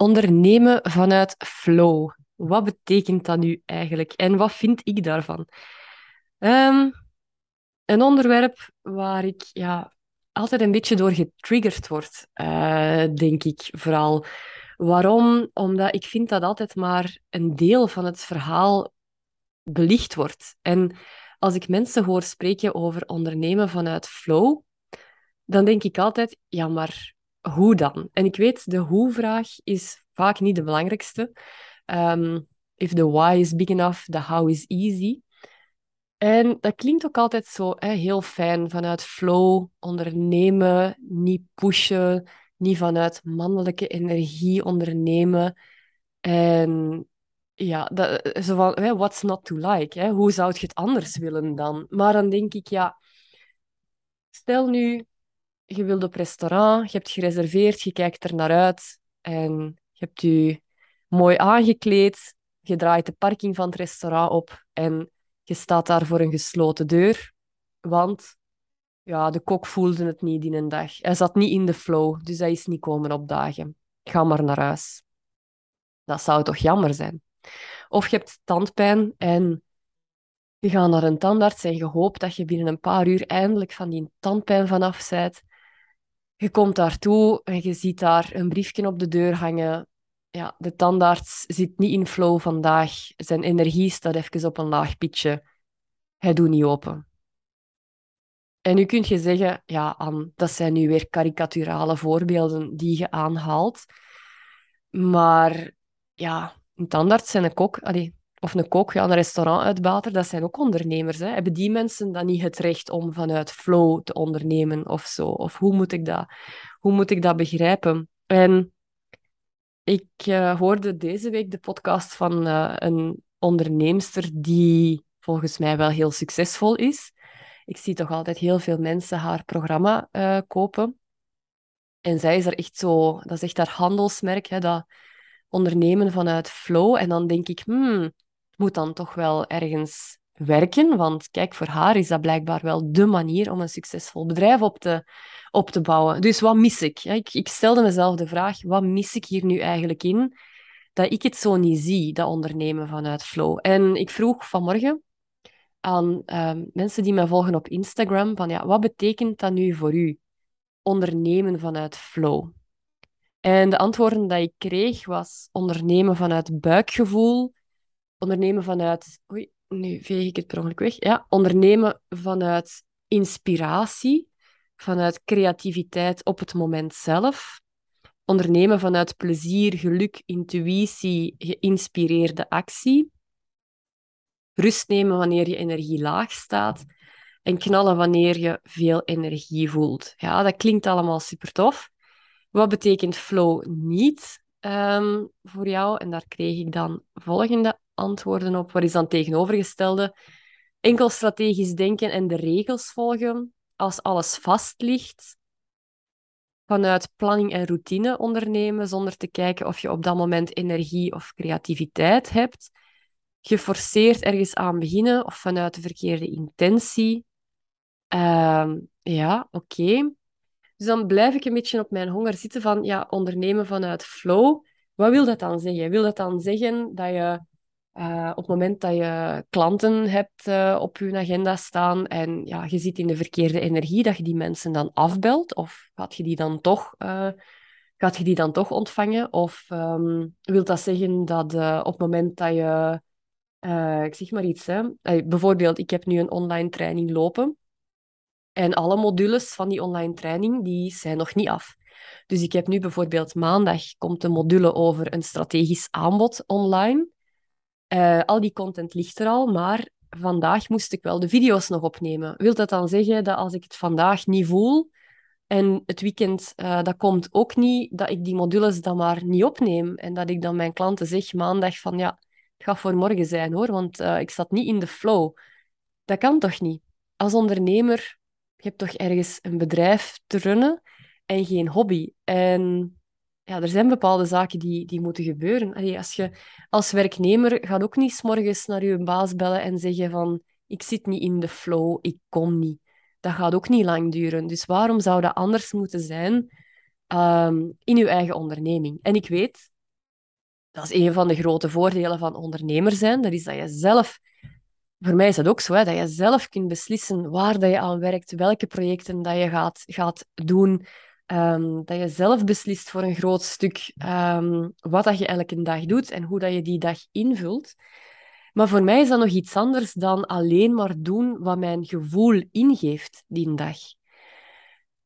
Ondernemen vanuit flow. Wat betekent dat nu eigenlijk? En wat vind ik daarvan? Um, een onderwerp waar ik ja, altijd een beetje door getriggerd word, uh, denk ik vooral. Waarom? Omdat ik vind dat altijd maar een deel van het verhaal belicht wordt. En als ik mensen hoor spreken over ondernemen vanuit flow, dan denk ik altijd, ja, maar hoe dan? En ik weet, de hoe-vraag is vaak niet de belangrijkste. Um, if the why is big enough, the how is easy. En dat klinkt ook altijd zo hè, heel fijn vanuit flow, ondernemen, niet pushen, niet vanuit mannelijke energie ondernemen. En ja, dat, zo van, hè, what's not to like? Hè? Hoe zou je het anders willen dan? Maar dan denk ik, ja, stel nu, je wilt op restaurant, je hebt gereserveerd, je kijkt er naar uit en je hebt je mooi aangekleed, je draait de parking van het restaurant op en je staat daar voor een gesloten deur, want ja, de kok voelde het niet in een dag. Hij zat niet in de flow, dus hij is niet komen opdagen. Ga maar naar huis. Dat zou toch jammer zijn? Of je hebt tandpijn en je gaat naar een tandarts en je hoopt dat je binnen een paar uur eindelijk van die tandpijn vanaf bent. Je komt daartoe en je ziet daar een briefje op de deur hangen. Ja, de tandarts zit niet in flow vandaag. Zijn energie staat even op een laag pitje. Hij doet niet open. En nu kun je zeggen, ja, Anne, dat zijn nu weer karikaturale voorbeelden die je aanhaalt. Maar ja, een tandarts en een kok, of een kok, ja, een restaurantuitbater, dat zijn ook ondernemers. Hè. Hebben die mensen dan niet het recht om vanuit flow te ondernemen of zo? Of hoe moet ik dat, hoe moet ik dat begrijpen? En ik uh, hoorde deze week de podcast van uh, een onderneemster die volgens mij wel heel succesvol is. Ik zie toch altijd heel veel mensen haar programma uh, kopen. En zij is er echt zo, dat is echt haar handelsmerk, hè, dat ondernemen vanuit flow. En dan denk ik, hmm, moet dan toch wel ergens werken. Want kijk, voor haar is dat blijkbaar wel de manier om een succesvol bedrijf op te, op te bouwen. Dus wat mis ik? ik? Ik stelde mezelf de vraag, wat mis ik hier nu eigenlijk in? Dat ik het zo niet zie, dat ondernemen vanuit flow. En ik vroeg vanmorgen aan ehm, mensen die mij volgen op Instagram, van ja, wat betekent dat nu voor u? Ondernemen vanuit flow. En de antwoorden die ik kreeg was ondernemen vanuit buikgevoel, ondernemen vanuit... Oei, nu veeg ik het per ongeluk weg. Ja, ondernemen vanuit inspiratie, vanuit creativiteit op het moment zelf. Ondernemen vanuit plezier, geluk, intuïtie, geïnspireerde actie. Rust nemen wanneer je energie laag staat. En knallen wanneer je veel energie voelt. Ja, dat klinkt allemaal super tof. Wat betekent flow niet um, voor jou? En daar kreeg ik dan volgende antwoorden op. Wat is dan tegenovergestelde? Enkel strategisch denken en de regels volgen als alles vast ligt. Vanuit planning en routine ondernemen zonder te kijken of je op dat moment energie of creativiteit hebt. Geforceerd ergens aan beginnen of vanuit de verkeerde intentie. Uh, ja, oké. Dus dan blijf ik een beetje op mijn honger zitten van ja, ondernemen vanuit flow. Wat wil dat dan zeggen? Wil dat dan zeggen dat je uh, op het moment dat je klanten hebt uh, op je agenda staan en ja, je zit in de verkeerde energie, dat je die mensen dan afbelt? Of gaat je die dan toch, uh, gaat je die dan toch ontvangen? Of um, wil dat zeggen dat op het moment dat je, ik zeg maar iets, hè, bijvoorbeeld ik heb nu een online training lopen en alle modules van die online training die zijn nog niet af. Dus ik heb nu bijvoorbeeld maandag komt de module over een strategisch aanbod online. Uh, al die content ligt er al, maar vandaag moest ik wel de video's nog opnemen. Wil dat dan zeggen dat als ik het vandaag niet voel en het weekend uh, dat komt ook niet, dat ik die modules dan maar niet opneem en dat ik dan mijn klanten zeg maandag van ja, het gaat voor morgen zijn hoor, want uh, ik zat niet in de flow. Dat kan toch niet? Als ondernemer je toch ergens een bedrijf te runnen en geen hobby. En ja, er zijn bepaalde zaken die, die moeten gebeuren. Allee, als je als werknemer gaat ook niet s morgens naar je baas bellen en zeggen van ik zit niet in de flow, ik kom niet. Dat gaat ook niet lang duren. Dus waarom zou dat anders moeten zijn um, in je eigen onderneming? En ik weet, Dat is een van de grote voordelen van ondernemer zijn. Dat is dat je zelf, voor mij is dat ook zo, hè, dat je zelf kunt beslissen waar dat je aan werkt, welke projecten dat je gaat, gaat doen. Ehm, dat je zelf beslist voor een groot stuk ehm, wat dat je elke dag doet en hoe dat je die dag invult. Maar voor mij is dat nog iets anders dan alleen maar doen wat mijn gevoel ingeeft die dag.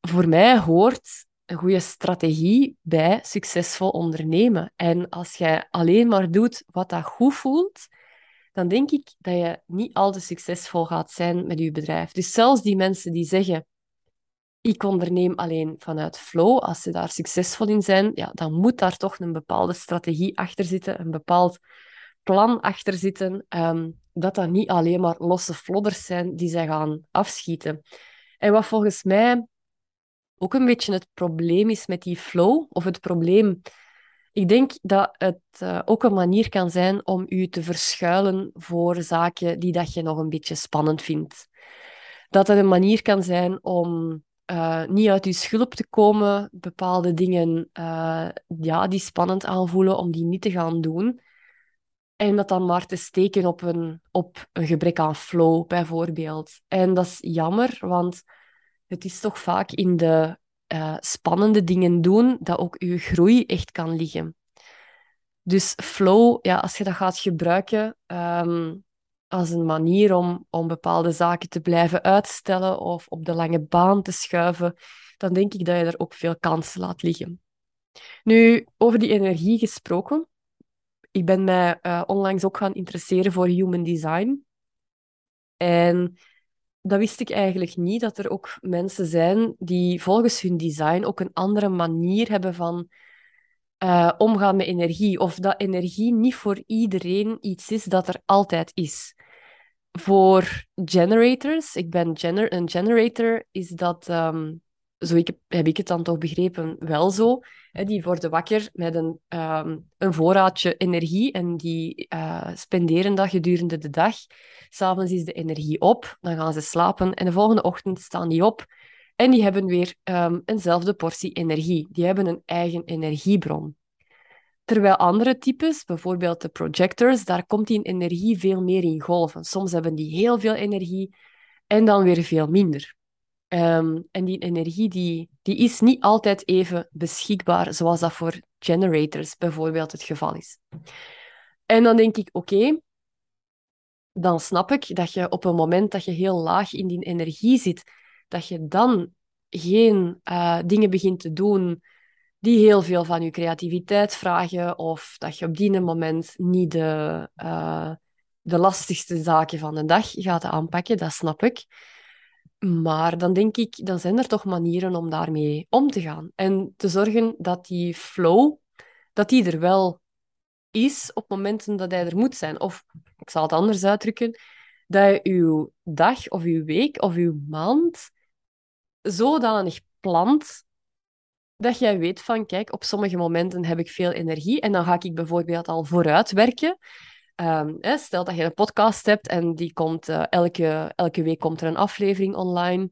Voor mij hoort een goede strategie bij succesvol ondernemen. En als jij alleen maar doet wat dat goed voelt, dan denk ik dat je niet al te succesvol gaat zijn met je bedrijf. Dus zelfs die mensen die zeggen, ik onderneem alleen vanuit flow, als ze daar succesvol in zijn, ja, dan moet daar toch een bepaalde strategie achter zitten, een bepaald plan achter zitten, ehm, dat dat niet alleen maar losse flodders zijn die zij gaan afschieten. En wat volgens mij ook een beetje het probleem is met die flow, of het probleem. Ik denk dat het uh, ook een manier kan zijn om u te verschuilen voor zaken die dat je nog een beetje spannend vindt. Dat het een manier kan zijn om uh, niet uit je schulp te komen, bepaalde dingen uh, ja, die spannend aanvoelen, om die niet te gaan doen. En dat dan maar te steken op een, op een gebrek aan flow, bijvoorbeeld. En dat is jammer, want het is toch vaak in de uh, spannende dingen doen dat ook je groei echt kan liggen. Dus flow, ja, als je dat gaat gebruiken um, als een manier om, om bepaalde zaken te blijven uitstellen of op de lange baan te schuiven, dan denk ik dat je daar ook veel kansen laat liggen. Nu, over die energie gesproken. Ik ben mij uh, onlangs ook gaan interesseren voor human design. En dat wist ik eigenlijk niet, dat er ook mensen zijn die volgens hun design ook een andere manier hebben van uh, omgaan met energie. Of dat energie niet voor iedereen iets is dat er altijd is. Voor generators, ik ben een generator, is dat um, zo ik, heb ik het dan toch begrepen, wel zo. Hè, die worden wakker met een, um, een voorraadje energie en die uh, spenderen dat gedurende de dag. S'avonds is de energie op, dan gaan ze slapen en de volgende ochtend staan die op en die hebben weer um, eenzelfde portie energie. Die hebben een eigen energiebron. Terwijl andere types, bijvoorbeeld de projectors, daar komt die energie veel meer in golven. Soms hebben die heel veel energie en dan weer veel minder. Um, en die energie die, die is niet altijd even beschikbaar, zoals dat voor generators bijvoorbeeld het geval is. En dan denk ik, oké, dan snap ik dat je op een moment dat je heel laag in die energie zit, dat je dan geen uh, dingen begint te doen die heel veel van je creativiteit vragen, of dat je op die moment niet de, uh, de lastigste zaken van de dag gaat aanpakken, dat snap ik. Maar dan denk ik, dan zijn er toch manieren om daarmee om te gaan. En te zorgen dat die flow, dat die er wel is op momenten dat hij er moet zijn. Of, ik zal het anders uitdrukken, dat je uw dag of uw week of uw maand zodanig plant dat jij weet van, kijk, op sommige momenten heb ik veel energie en dan ga ik bijvoorbeeld al vooruit werken. Um, stel dat je een podcast hebt en die komt, uh, elke, elke week komt er een aflevering online.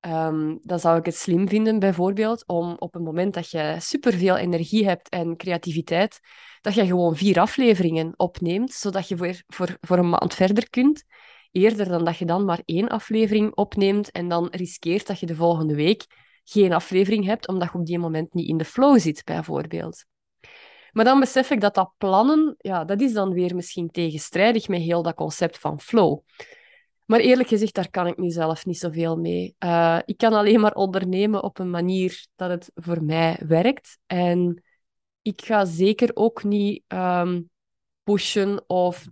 Um, dan zou ik het slim vinden, bijvoorbeeld, om op het moment dat je superveel energie hebt en creativiteit, dat je gewoon vier afleveringen opneemt, zodat je voor, voor, voor een maand verder kunt. Eerder dan dat je dan maar één aflevering opneemt en dan riskeert dat je de volgende week geen aflevering hebt, omdat je op die moment niet in de flow zit, bijvoorbeeld. Maar dan besef ik dat dat plannen, ja, dat is dan weer misschien tegenstrijdig met heel dat concept van flow. Maar eerlijk gezegd, daar kan ik nu zelf niet zoveel mee. Uh, ik kan alleen maar ondernemen op een manier dat het voor mij werkt. En ik ga zeker ook niet um, pushen of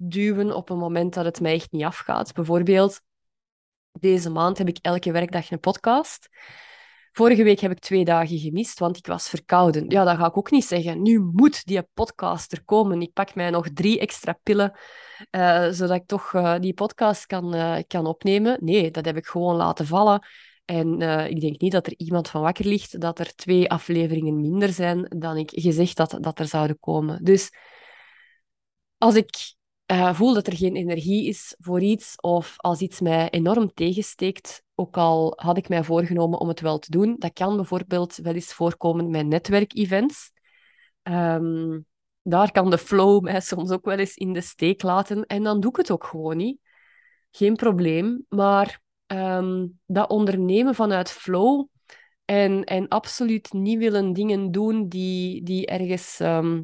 doorduwen op een moment dat het mij echt niet afgaat. Bijvoorbeeld, deze maand heb ik elke werkdag een podcast. Vorige week heb ik twee dagen gemist, want ik was verkouden. Ja, dan ga ik ook niet zeggen, nu moet die podcast er komen. Ik pak mij nog drie extra pillen, uh, zodat ik toch uh, die podcast kan, uh, kan opnemen. Nee, dat heb ik gewoon laten vallen. En ik denk niet dat er iemand van wakker ligt dat er twee afleveringen minder zijn dan ik gezegd had dat er zouden komen. Dus als ik uh, voel dat er geen energie is voor iets of als iets mij enorm tegensteekt, ook al had ik mij voorgenomen om het wel te doen. Dat kan bijvoorbeeld wel eens voorkomen met netwerkevents. Um, daar kan de flow mij soms ook wel eens in de steek laten. En dan doe ik het ook gewoon niet. Geen probleem. Maar ehm, dat ondernemen vanuit flow en, en absoluut niet willen dingen doen die, die ergens, ehm,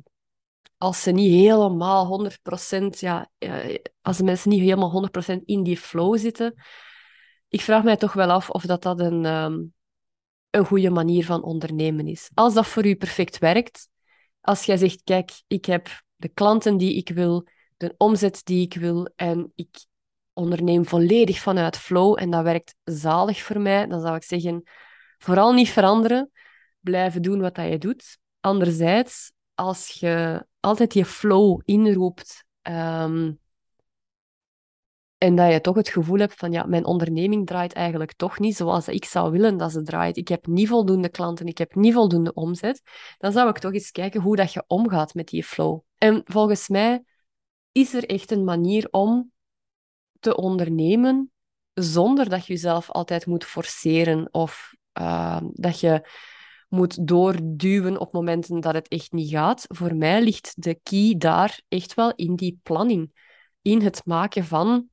als ze niet helemaal 100%, ja, als de mensen niet helemaal 100% in die flow zitten, ik vraag mij toch wel af of dat, dat een, ehm, een goede manier van ondernemen is. Als dat voor u perfect werkt, als jij zegt, kijk, ik heb de klanten die ik wil, de omzet die ik wil en ik onderneem volledig vanuit flow en dat werkt zalig voor mij, dan zou ik zeggen, vooral niet veranderen, blijven doen wat dat je doet. Anderzijds, als je altijd je flow inroept ehm, en dat je toch het gevoel hebt van, ja, mijn onderneming draait eigenlijk toch niet zoals ik zou willen dat ze draait. Ik heb niet voldoende klanten, ik heb niet voldoende omzet. Dan zou ik toch eens kijken hoe dat je omgaat met die flow. En volgens mij is er echt een manier om te ondernemen zonder dat je jezelf altijd moet forceren of uh, dat je moet doorduwen op momenten dat het echt niet gaat. Voor mij ligt de key daar echt wel in die planning. In het maken van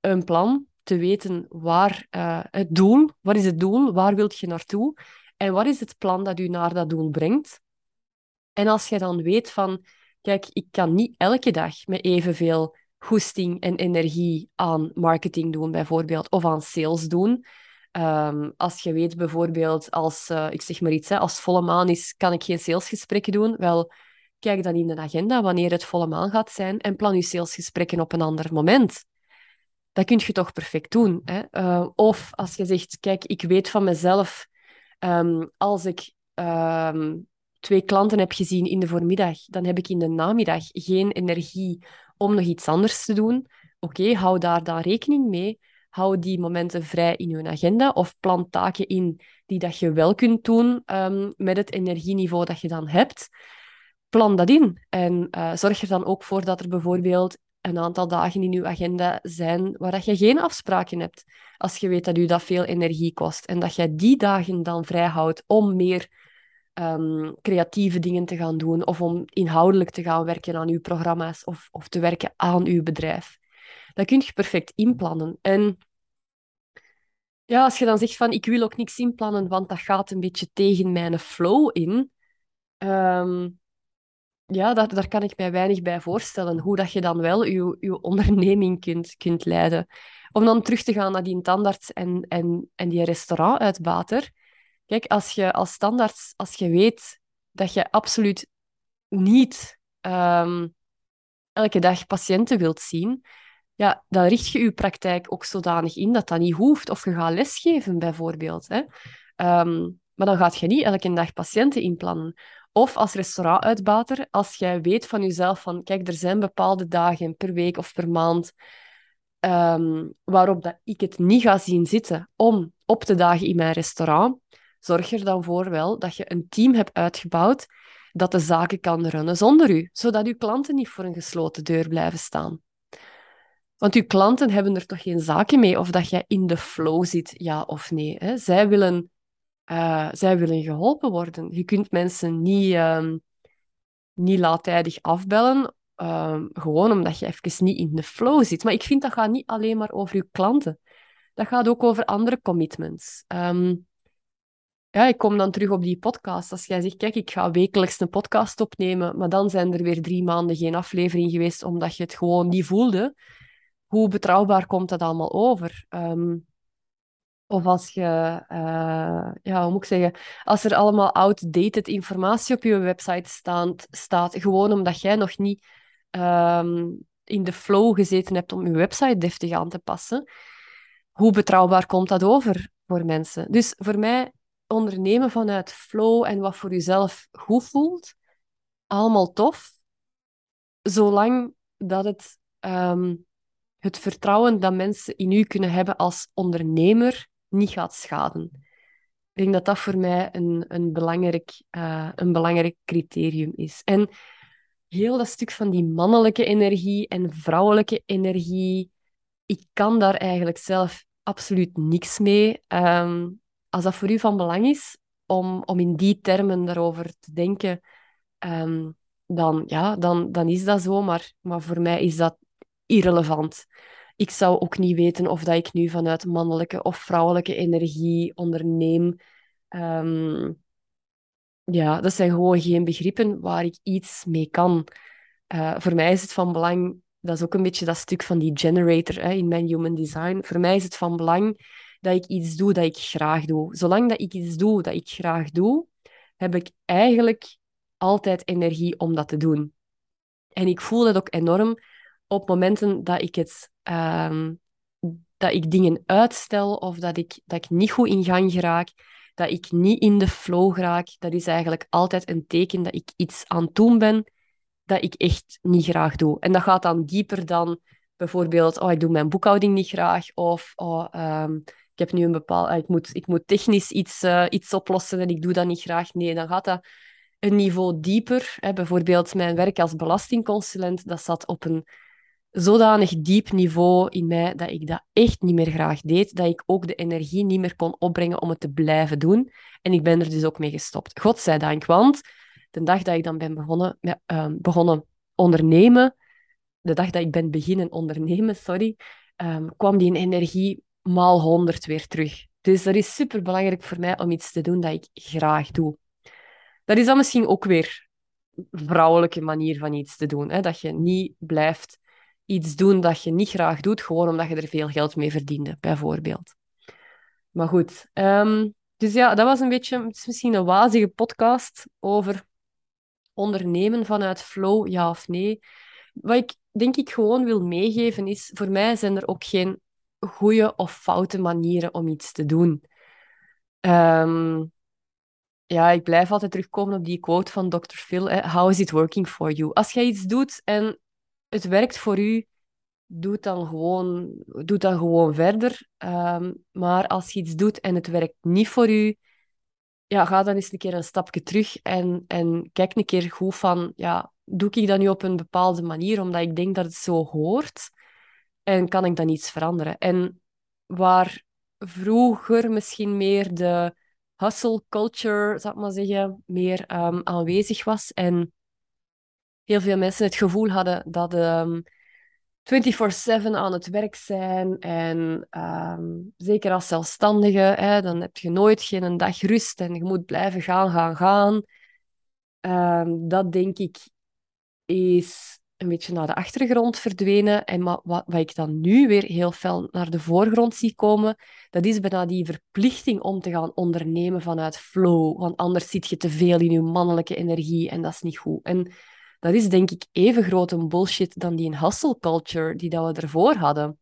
een plan, te weten waar uh, het doel, wat is het doel, waar wilt je naartoe en wat is het plan dat u naar dat doel brengt. En als je dan weet van, kijk, ik kan niet elke dag met evenveel goesting en energie aan marketing doen, bijvoorbeeld, of aan sales doen. Um, als je weet bijvoorbeeld, als, uh, ik zeg maar iets, hè, als volle maan is, kan ik geen salesgesprekken doen. Wel, kijk dan in de agenda wanneer het volle maan gaat zijn en plan je salesgesprekken op een ander moment dat kun je toch perfect doen. Hè? Uh, of als je zegt, kijk, ik weet van mezelf, um, als ik um, twee klanten heb gezien in de voormiddag, dan heb ik in de namiddag geen energie om nog iets anders te doen. Oké, hou daar dan rekening mee. Hou die momenten vrij in je agenda of plan taken in die dat je wel kunt doen um, met het energieniveau dat je dan hebt. Plan dat in en uh, zorg er dan ook voor dat er bijvoorbeeld een aantal dagen in uw agenda zijn waar dat je geen afspraken hebt. Als je weet dat u dat veel energie kost. En dat je die dagen dan vrijhoudt om meer um, creatieve dingen te gaan doen. Of om inhoudelijk te gaan werken aan uw programma's. Of, of te werken aan uw bedrijf. Dat kun je perfect inplannen. En ja, als je dan zegt van ik wil ook niks inplannen, want dat gaat een beetje tegen mijn flow in. Um, ja, daar, daar kan ik mij weinig bij voorstellen. Hoe dat je dan wel je, je onderneming kunt, kunt leiden. Om dan terug te gaan naar die tandarts en, en, en die restaurant uit Bater. Kijk, als je als standaard, als je weet dat je absoluut niet ehm, elke dag patiënten wilt zien, ja, dan richt je je praktijk ook zodanig in dat dat niet hoeft. Of je gaat lesgeven, bijvoorbeeld. Hè. Um, maar dan gaat je niet elke dag patiënten inplannen. Of als restaurantuitbater, als jij weet van jezelf van, kijk, er zijn bepaalde dagen per week of per maand ehm, waarop dat ik het niet ga zien zitten om op te dagen in mijn restaurant, zorg er dan voor wel dat je een team hebt uitgebouwd dat de zaken kan runnen zonder u, zodat uw klanten niet voor een gesloten deur blijven staan. Want uw klanten hebben er toch geen zaken mee of dat jij in de flow zit, ja of nee. Hè? Zij willen uh, zij willen geholpen worden. Je kunt mensen niet, uh, niet laattijdig afbellen, uh, gewoon omdat je even niet in de flow zit. Maar ik vind dat gaat niet alleen maar over je klanten. Dat gaat ook over andere commitments. Um, ja, ik kom dan terug op die podcast. Als jij zegt, kijk, ik ga wekelijks een podcast opnemen, maar dan zijn er weer drie maanden geen aflevering geweest omdat je het gewoon niet voelde. Hoe betrouwbaar komt dat allemaal over? Um, of als je, uh, ja, hoe moet ik zeggen, als er allemaal outdated informatie op je website staat, staat gewoon omdat jij nog niet um, in de flow gezeten hebt om je website deftig aan te passen, hoe betrouwbaar komt dat over voor mensen? Dus voor mij, ondernemen vanuit flow en wat voor jezelf goed voelt, allemaal tof, zolang dat het um, het vertrouwen dat mensen in u kunnen hebben als ondernemer niet gaat schaden. Ik denk dat dat voor mij een, een, belangrijk, uh, een belangrijk criterium is. En heel dat stuk van die mannelijke energie en vrouwelijke energie, ik kan daar eigenlijk zelf absoluut niks mee. Um, als dat voor u van belang is om, om in die termen daarover te denken, um, dan, ja, dan, dan is dat zo. Maar, maar voor mij is dat irrelevant. Ik zou ook niet weten of dat ik nu vanuit mannelijke of vrouwelijke energie onderneem. Ehm, ja, dat zijn gewoon geen begrippen waar ik iets mee kan. Uh, voor mij is het van belang, dat is ook een beetje dat stuk van die generator hè, in mijn human design. Voor mij is het van belang dat ik iets doe dat ik graag doe. Zolang dat ik iets doe dat ik graag doe, heb ik eigenlijk altijd energie om dat te doen. En ik voel dat ook enorm op momenten dat ik, het, um, dat ik dingen uitstel of dat ik, dat ik niet goed in gang geraak, dat ik niet in de flow raak. Dat is eigenlijk altijd een teken dat ik iets aan het doen ben dat ik echt niet graag doe. En dat gaat dan dieper dan bijvoorbeeld, oh, ik doe mijn boekhouding niet graag, of oh, um, ik heb nu een bepaald, ik moet, ik moet technisch iets, uh, iets oplossen en ik doe dat niet graag. Nee, dan gaat dat een niveau dieper. Bijvoorbeeld mijn werk als belastingconsulent, dat zat op een zodanig diep niveau in mij dat ik dat echt niet meer graag deed, dat ik ook de energie niet meer kon opbrengen om het te blijven doen. En ik ben er dus ook mee gestopt. Godzijdank, want de dag dat ik dan ben begonnen, met, uh, begonnen ondernemen, de dag dat ik ben beginnen ondernemen, sorry, um, kwam die energie maal honderd weer terug. Dus dat is super belangrijk voor mij om iets te doen dat ik graag doe. Dat is dan misschien ook weer een vrouwelijke manier van iets te doen. Hè? Dat je niet blijft iets doen dat je niet graag doet, gewoon omdat je er veel geld mee verdiende, bijvoorbeeld. Maar goed, ehm, dus ja, dat was een beetje, misschien een wazige podcast over ondernemen vanuit flow, ja of nee. Wat ik denk ik gewoon wil meegeven is, voor mij zijn er ook geen goede of foute manieren om iets te doen. Ehm, ja, ik blijf altijd terugkomen op die quote van Dr. Phil. How is it working for you? Als jij iets doet en het werkt voor u, doe dan gewoon, doe dan gewoon verder. Ehm, maar als je iets doet en het werkt niet voor u, ja, ga dan eens een keer een stapje terug en, en kijk een keer goed van, ja, doe ik dat nu op een bepaalde manier, omdat ik denk dat het zo hoort, en kan ik dan iets veranderen? En waar vroeger misschien meer de hustle culture, zou ik maar zeggen, meer ehm, aanwezig was en heel veel mensen het gevoel hadden dat um, 24/7 aan het werk zijn. En ehm, zeker als zelfstandige, hè, dan heb je nooit geen dag rust en je moet blijven gaan, gaan, gaan. Ehm, dat denk ik is een beetje naar de achtergrond verdwenen. En wat, wat, ik dan nu weer heel fel naar de voorgrond zie komen, dat is bijna die verplichting om te gaan ondernemen vanuit flow. Want anders zit je te veel in je mannelijke energie en dat is niet goed. En dat is denk ik even groot een bullshit dan die hustle culture die dat we ervoor hadden.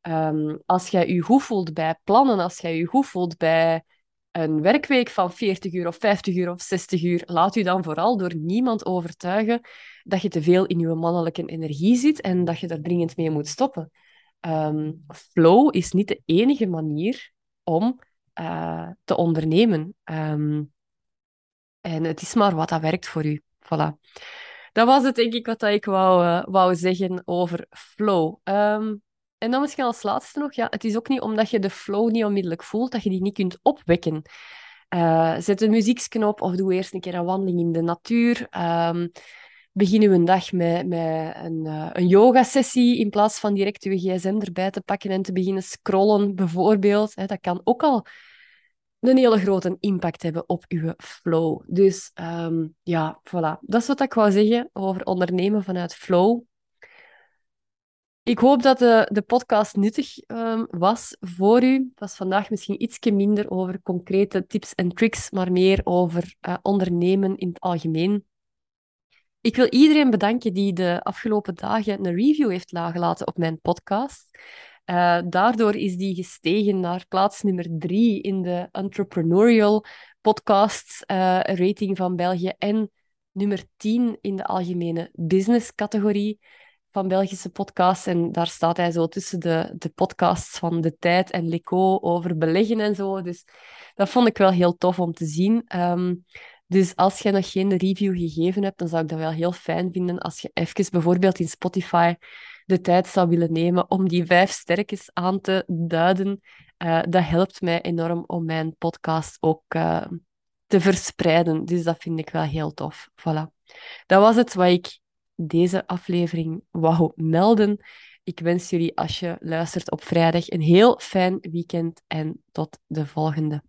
Ehm, als jij je goed voelt bij plannen, als jij je goed voelt bij een werkweek van 40 uur of 50 uur of 60 uur, laat u dan vooral door niemand overtuigen dat je te veel in je mannelijke energie zit en dat je daar dringend mee moet stoppen. Ehm, flow is niet de enige manier om uh, te ondernemen. Um, en het is maar wat dat werkt voor u. Voilà dat was het, denk ik, wat ik wou, uh, wou zeggen over flow. Um, en dan misschien als laatste nog, ja, het is ook niet omdat je de flow niet onmiddellijk voelt, dat je die niet kunt opwekken. Uh, zet een muzieksknop of doe eerst een keer een wandeling in de natuur. Um, begin uw dag met, met een, uh, een yoga-sessie in plaats van direct je gsm erbij te pakken en te beginnen scrollen, bijvoorbeeld. dat kan ook al een hele grote impact hebben op uw flow. Dus um, ja, voilà. Dat is wat ik wou zeggen over ondernemen vanuit flow. Ik hoop dat de, de podcast nuttig um, was voor u. Het was vandaag misschien iets minder over concrete tips en tricks, maar meer over uh, ondernemen in het algemeen. Ik wil iedereen bedanken die de afgelopen dagen een review heeft nagelaten op mijn podcast. Uh, daardoor is die gestegen naar plaats nummer drie in de entrepreneurial podcast uh, rating van België en nummer tien in de algemene business categorie van Belgische podcasts. En daar staat hij zo tussen de, de podcasts van De Tijd en Leco over beleggen en zo. Dus dat vond ik wel heel tof om te zien. Um, dus als je nog geen review gegeven hebt, dan zou ik dat wel heel fijn vinden als je even bijvoorbeeld in Spotify de tijd zou willen nemen om die vijf sterkes aan te duiden. Uh, dat helpt mij enorm om mijn podcast ook uh, te verspreiden. Dus dat vind ik wel heel tof. Voilà. dat was het wat ik deze aflevering wou melden. Ik wens jullie, als je luistert op vrijdag, een heel fijn weekend en tot de volgende.